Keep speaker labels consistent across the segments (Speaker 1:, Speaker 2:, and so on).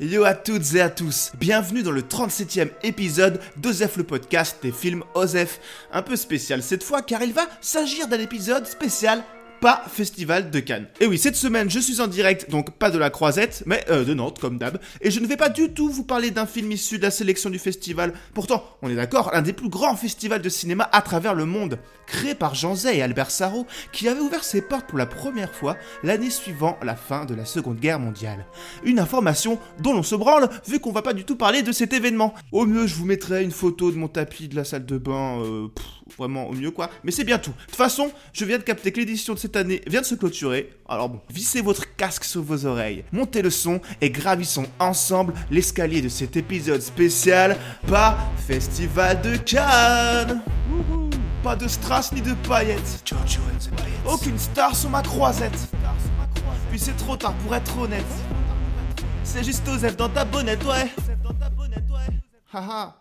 Speaker 1: Yo à toutes et à tous, bienvenue dans le 37e épisode d'Osef le podcast des films Osef. Un peu spécial cette fois car il va s'agir d'un épisode spécial pas Festival de Cannes. Et oui, cette semaine, je suis en direct, donc pas de la Croisette, mais euh, de Nantes, comme d'hab. Et je ne vais pas du tout vous parler d'un film issu de la sélection du festival. Pourtant, on est d'accord, l'un des plus grands festivals de cinéma à travers le monde. Créé par Jean Zay et Albert Sarrault, qui avait ouvert ses portes pour la première fois l'année suivant la fin de la Seconde Guerre mondiale. Une information dont l'on se branle, vu qu'on va pas du tout parler de cet événement. Au mieux, je vous mettrai une photo de mon tapis de la salle de bain, euh, vraiment au mieux quoi. Mais c'est bien tout. De toute façon, je viens de capter que l'édition de cette année vient de se clôturer. Alors bon, vissez votre casque sur vos oreilles, montez le son et gravissons ensemble l'escalier de cet épisode spécial pas Festival de Cannes. Wouhou. Pas de strass ni de paillettes. Aucune star sur ma croisette. Puis c'est trop tard pour être honnête. C'est juste Osef dans ta bonnette, ouais. Haha.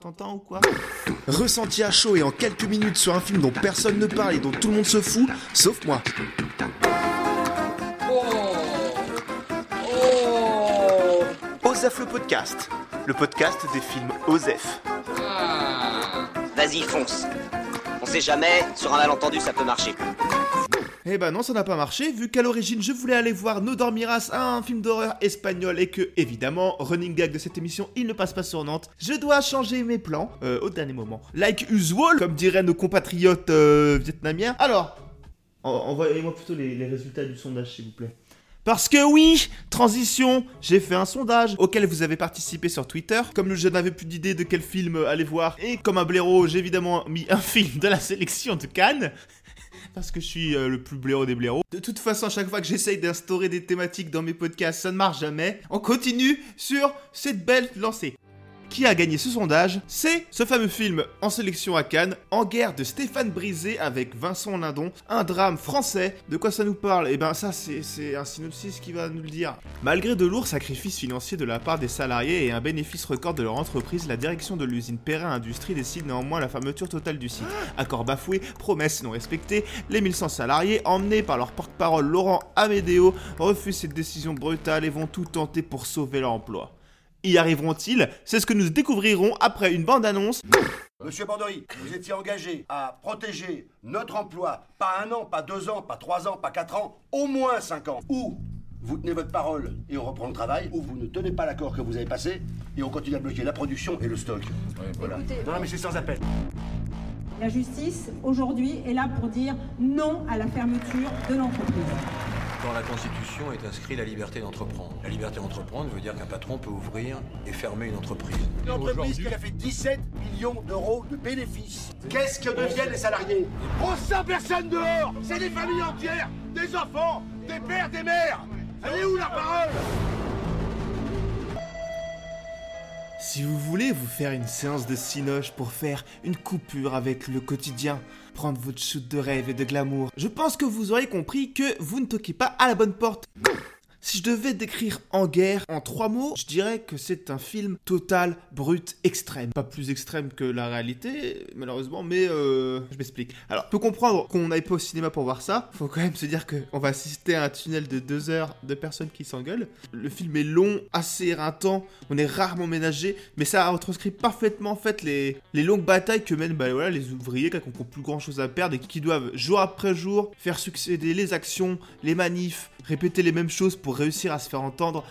Speaker 1: T'entends ou quoi? Ressenti à chaud et en quelques minutes sur un film dont personne ne parle et dont tout le monde se fout, sauf moi. Osef le podcast, le podcast des films Osef.
Speaker 2: Vas-y, fonce. On sait jamais, sur un malentendu, ça peut marcher.
Speaker 1: Eh ben non, ça n'a pas marché, vu qu'à l'origine je voulais aller voir No Dormiras, un film d'horreur espagnol, et que, évidemment, running gag de cette émission, il ne passe pas sur Nantes. Je dois changer mes plans, euh, au dernier moment. Like usual, comme diraient nos compatriotes euh, vietnamiens. Alors, en- envoyez-moi plutôt les, les résultats du sondage, s'il vous plaît. Parce que oui, transition, j'ai fait un sondage auquel vous avez participé sur Twitter. Comme je n'avais plus d'idée de quel film aller voir, et comme un blaireau, j'ai évidemment mis un film de la sélection de Cannes. Parce que je suis euh, le plus blaireau des blaireaux. De toute façon, à chaque fois que j'essaye d'instaurer des thématiques dans mes podcasts, ça ne marche jamais. On continue sur cette belle lancée. Qui a gagné ce sondage C'est ce fameux film en sélection à Cannes, En guerre de Stéphane Brisé avec Vincent Lindon, un drame français. De quoi ça nous parle? Eh ben ça c'est un synopsis qui va nous le dire. Malgré de lourds sacrifices financiers de la part des salariés et un bénéfice record de leur entreprise, la direction de l'usine Perrin Industrie décide néanmoins la fermeture totale du site. Accords bafoués, promesses non respectées, les 1100 salariés, emmenés par leur porte-parole Laurent Amédéo, refusent cette décision brutale et vont tout tenter pour sauver leur emploi. Y arriveront-ils? C'est ce que nous découvrirons après une bande-annonce.
Speaker 3: Monsieur Bandery, vous étiez engagé à protéger notre emploi, pas un an, pas deux ans, pas trois ans, pas quatre ans, au moins cinq ans. Ou vous tenez votre parole et on reprend le travail, ou vous ne tenez pas l'accord que vous avez passé et on continue à bloquer la production et le stock. voilà.
Speaker 4: Écoutez,
Speaker 3: non, mais c'est sans appel.
Speaker 4: La justice, aujourd'hui, est là pour dire non à la fermeture de l'entreprise.
Speaker 5: Dans la Constitution est inscrit la liberté d'entreprendre. La liberté d'entreprendre veut dire qu'un patron peut ouvrir et fermer une entreprise.
Speaker 3: Une entreprise qui a fait 17 millions d'euros de bénéfices. Qu'est-ce que deviennent les salariés? On sent personne dehors C'est des familles entières, des enfants, des pères, des mères Elle est où la parole
Speaker 1: Si vous voulez vous faire une séance de cinoche pour faire une coupure avec le quotidien, prendre votre shoot de rêve et de glamour, je pense que vous aurez compris que vous ne toquez pas à la bonne porte. Si je devais décrire En guerre en trois mots, je dirais que c'est un film total, brut, extrême. Pas plus extrême que la réalité, malheureusement, mais euh, je m'explique. Alors, faut comprendre qu'on n'aille pas au cinéma pour voir ça. Faut quand même se dire qu'on va assister à un tunnel de deux heures de personnes qui s'engueulent. Le film est long, assez éreintant, on est rarement ménagé, mais ça retranscrit parfaitement en fait les, les longues batailles que mènent bah, voilà, les ouvriers qui n'ont plus grand chose à perdre et qui doivent jour après jour faire succéder les actions, les manifs, répéter les mêmes choses pour réussir à se faire entendre.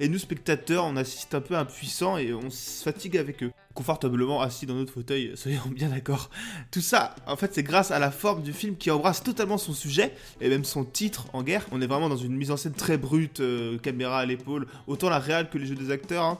Speaker 1: Et nous, spectateurs, on assiste un peu impuissants et on se fatigue avec eux. Confortablement assis dans notre fauteuil, soyons bien d'accord. Tout ça, en fait, c'est grâce à la forme du film qui embrasse totalement son sujet et même son titre en guerre. On est vraiment dans une mise en scène très brute, euh, caméra à l'épaule, autant la réal que les jeux des acteurs. hein.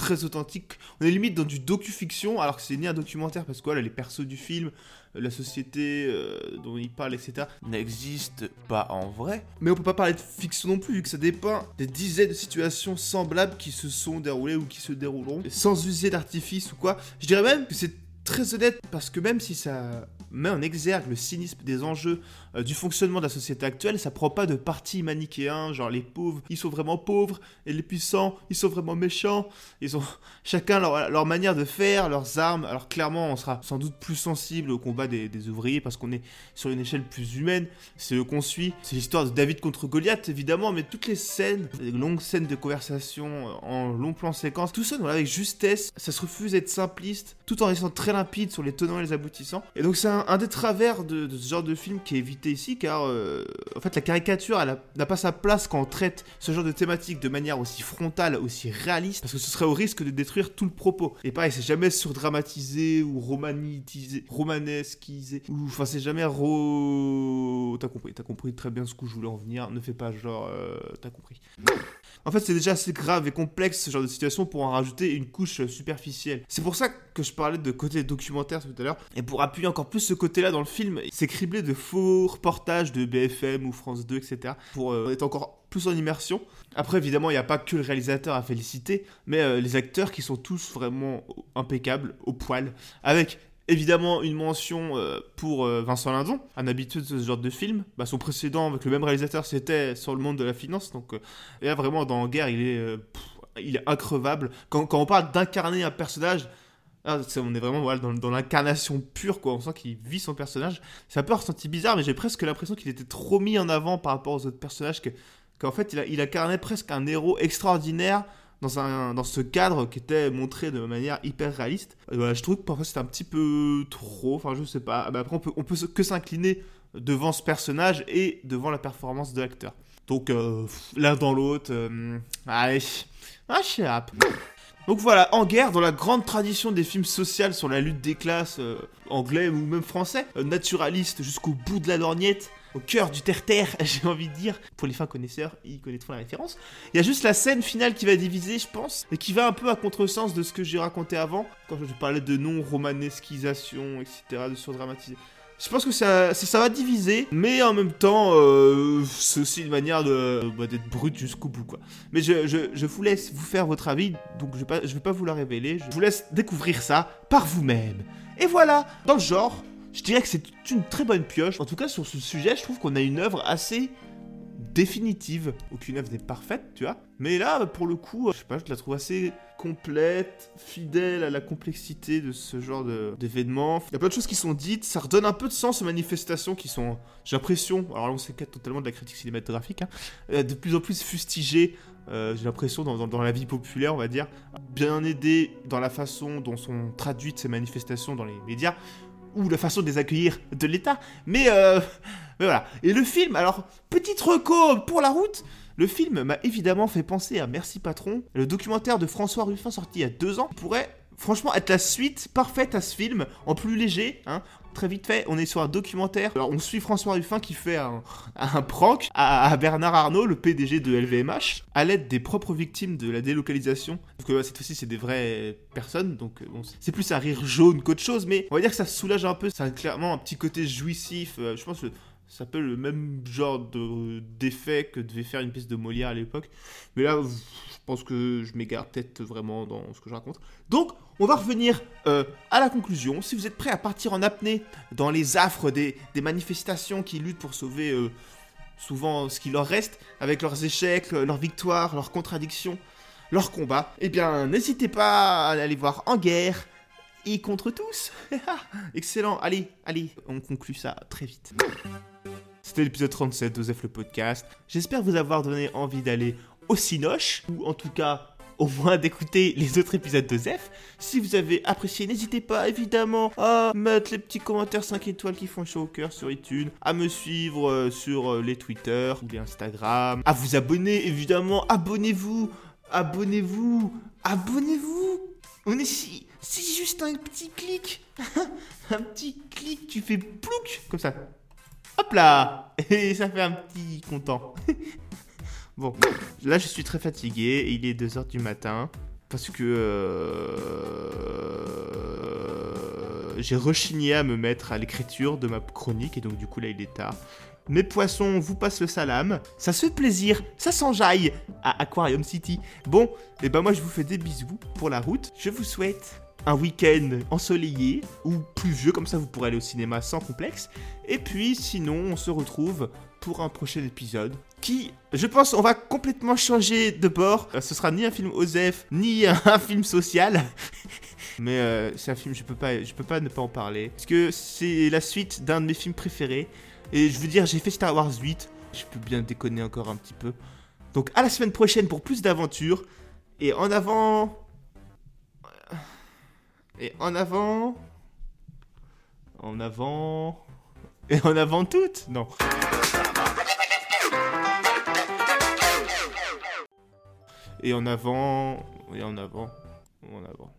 Speaker 1: Très authentique. On est limite dans du docu-fiction, alors que c'est ni un documentaire parce que voilà, les persos du film, euh, la société euh, dont il parle, etc., n'existent pas en vrai. Mais on peut pas parler de fiction non plus, vu que ça dépeint des dizaines de situations semblables qui se sont déroulées ou qui se dérouleront, sans user d'artifice ou quoi. Je dirais même que c'est très honnête parce que même si ça met en exergue le cynisme des enjeux euh, du fonctionnement de la société actuelle. Ça prend pas de parti manichéen, genre les pauvres, ils sont vraiment pauvres, et les puissants, ils sont vraiment méchants. Ils ont chacun leur, manière de faire, leurs armes. Alors clairement, on sera sans doute plus sensible au combat des, ouvriers parce qu'on est sur une échelle plus humaine. C'est eux qu'on suit. C'est l'histoire de David contre Goliath, évidemment, mais toutes les scènes, les longues scènes de conversation euh, en long plan séquence, tout ça, avec justesse. Ça se refuse d'être simpliste, tout en restant très sur les tenants et les aboutissants. Et donc c'est un, des travers de, ce genre de film qui est évité ici, car euh, en fait la caricature, n'a pas sa place quand on traite ce genre de thématique de manière aussi frontale, aussi réaliste, parce que ce serait au risque de détruire tout le propos. Et pareil, c'est jamais surdramatisé ou romanitisé, romanesquisé, ou enfin c'est jamais ro... T'as compris, t'as compris très bien ce que je voulais en venir, ne fais pas genre... euh, t'as compris. En fait, c'est déjà assez grave et complexe ce genre de situation pour en rajouter une couche superficielle. C'est pour ça que je parlais de côté documentaire tout à l'heure. Et pour appuyer encore plus ce côté-là dans le film, c'est criblé de faux reportages de BFM ou France 2, etc. Pour euh, être encore plus en immersion. Après, évidemment, il n'y a pas que le réalisateur à féliciter, mais euh, les acteurs qui sont tous vraiment impeccables, au poil, avec Évidemment, une mention euh, pour euh, Vincent Lindon, un habitué de ce genre de film. Bah, son précédent avec le même réalisateur, c'était sur le monde de la finance. Donc, euh, là, vraiment, dans Guerre, il est, pff, increvable. Quand, on parle d'incarner un personnage, ah, on est vraiment dans, l'incarnation pure, quoi. On sent qu'il vit son personnage. C'est un peu ressenti bizarre, mais j'ai presque l'impression qu'il était trop mis en avant par rapport aux autres personnages. Que, qu'en fait, il incarnait presque un héros extraordinaire dans, un, ce cadre qui était montré de manière hyper réaliste. Voilà, je trouve que parfois c'était un petit peu trop, enfin je sais pas. Mais après, on peut, que s'incliner devant ce personnage et devant la performance de l'acteur. Donc euh, l'un dans l'autre, euh, allez, ah, sais pas. Donc voilà, En guerre, dans la grande tradition des films sociaux sur la lutte des classes, euh, anglais ou même français, euh, naturaliste jusqu'au bout de la lorgnette, au cœur du terre-terre, j'ai envie de dire. Pour les fins connaisseurs, ils connaîtront la référence. Il y a juste la scène finale qui va diviser, je pense, et qui va un peu à contresens de ce que j'ai raconté avant, quand je parlais de non-romanesquisation, etc., de surdramatisé. Je pense que ça, ça, va diviser, mais en même temps, euh, c'est aussi une manière de bah, d'être brut jusqu'au bout, quoi. Mais je, je, je vous laisse vous faire votre avis, donc je je vais pas vous la révéler. Je vous laisse découvrir ça par vous-même. Et voilà, dans le genre, je dirais que c'est une très bonne pioche. En tout cas, sur ce sujet, je trouve qu'on a une œuvre assez définitive. Aucune œuvre n'est parfaite, tu vois. Mais là, pour le coup, je sais pas, je la trouve assez complète, fidèle à la complexité de ce genre d'événements. Il y a plein de choses qui sont dites, ça redonne un peu de sens aux manifestations qui sont, j'ai l'impression, alors là on s'écarte totalement de la critique cinématographique, hein, euh, de plus en plus fustigées, euh, j'ai l'impression, dans, dans- dans la vie populaire, on va dire, bien aidées dans la façon dont sont traduites ces manifestations dans les médias, ou la façon de les accueillir de l'État. Mais, euh, mais voilà. Et le film, alors, petite reco pour la route, le film m'a évidemment fait penser à Merci Patron, le documentaire de François Ruffin sorti il y a deux ans, pourrait franchement être la suite parfaite à ce film, en plus léger, hein. Très vite fait, on est sur un documentaire. Alors, on suit François Ruffin qui fait un, prank à, Bernard Arnault, le PDG de LVMH, à l'aide des propres victimes de la délocalisation. Sauf que ouais, cette fois-ci, c'est des vraies personnes, donc euh, c'est plus un rire jaune qu'autre chose, mais on va dire que ça soulage un peu. Ça a clairement un petit côté jouissif. euh, je pense ça peut le même genre de- d'effet que devait faire une pièce de Molière à l'époque. Mais là, je pense que je m'égare peut-être vraiment dans ce que je raconte. Donc, on va revenir euh, à la conclusion. Si vous êtes prêts à partir en apnée dans les affres des, des manifestations qui luttent pour sauver euh, souvent ce qui leur reste, avec leurs échecs, leurs victoires, leurs contradictions, leurs combats, eh bien, n'hésitez pas à aller voir En guerre et contre tous. Excellent. Allez, allez, on conclut ça très vite. C'était l'épisode 37 d'Osef le podcast. J'espère vous avoir donné envie d'aller au Cinoche, ou en tout cas au moins d'écouter les autres épisodes d'Osef. Si vous avez apprécié, n'hésitez pas évidemment à mettre les petits commentaires 5 étoiles qui font chaud au cœur sur iTunes, à me suivre euh, sur euh, les Twitter ou les Instagram, à vous abonner évidemment, abonnez-vous, abonnez-vous, abonnez-vous. On est si, c'est juste un petit clic, un petit clic, tu fais plouc comme ça. Hop là Et ça fait un petit content. bon, là je suis très fatigué, il est 2h du matin, parce que euh, j'ai rechigné à me mettre à l'écriture de ma chronique, et donc du coup là il est tard. Mes poissons vous passent le salam, ça se fait plaisir, ça s'enjaille à Aquarium City. Bon, et ben moi je vous fais des bisous pour la route, je vous souhaite un week-end ensoleillé ou pluvieux, comme ça vous pourrez aller au cinéma sans complexe. Et puis sinon, on se retrouve pour un prochain épisode qui, je pense, on va complètement changer de bord. Euh, ce sera ni un film Osef, ni un film social. Mais euh, c'est un film, je peux pas, je peux pas ne pas en parler. Parce que c'est la suite d'un de mes films préférés. Et je veux dire, j'ai fait Star Wars 8. Je peux bien déconner encore un petit peu. Donc à la semaine prochaine pour plus d'aventures. Et en avant... Et en avant... En avant... Et en avant toutes. Non. Et en avant... Et en avant... En avant.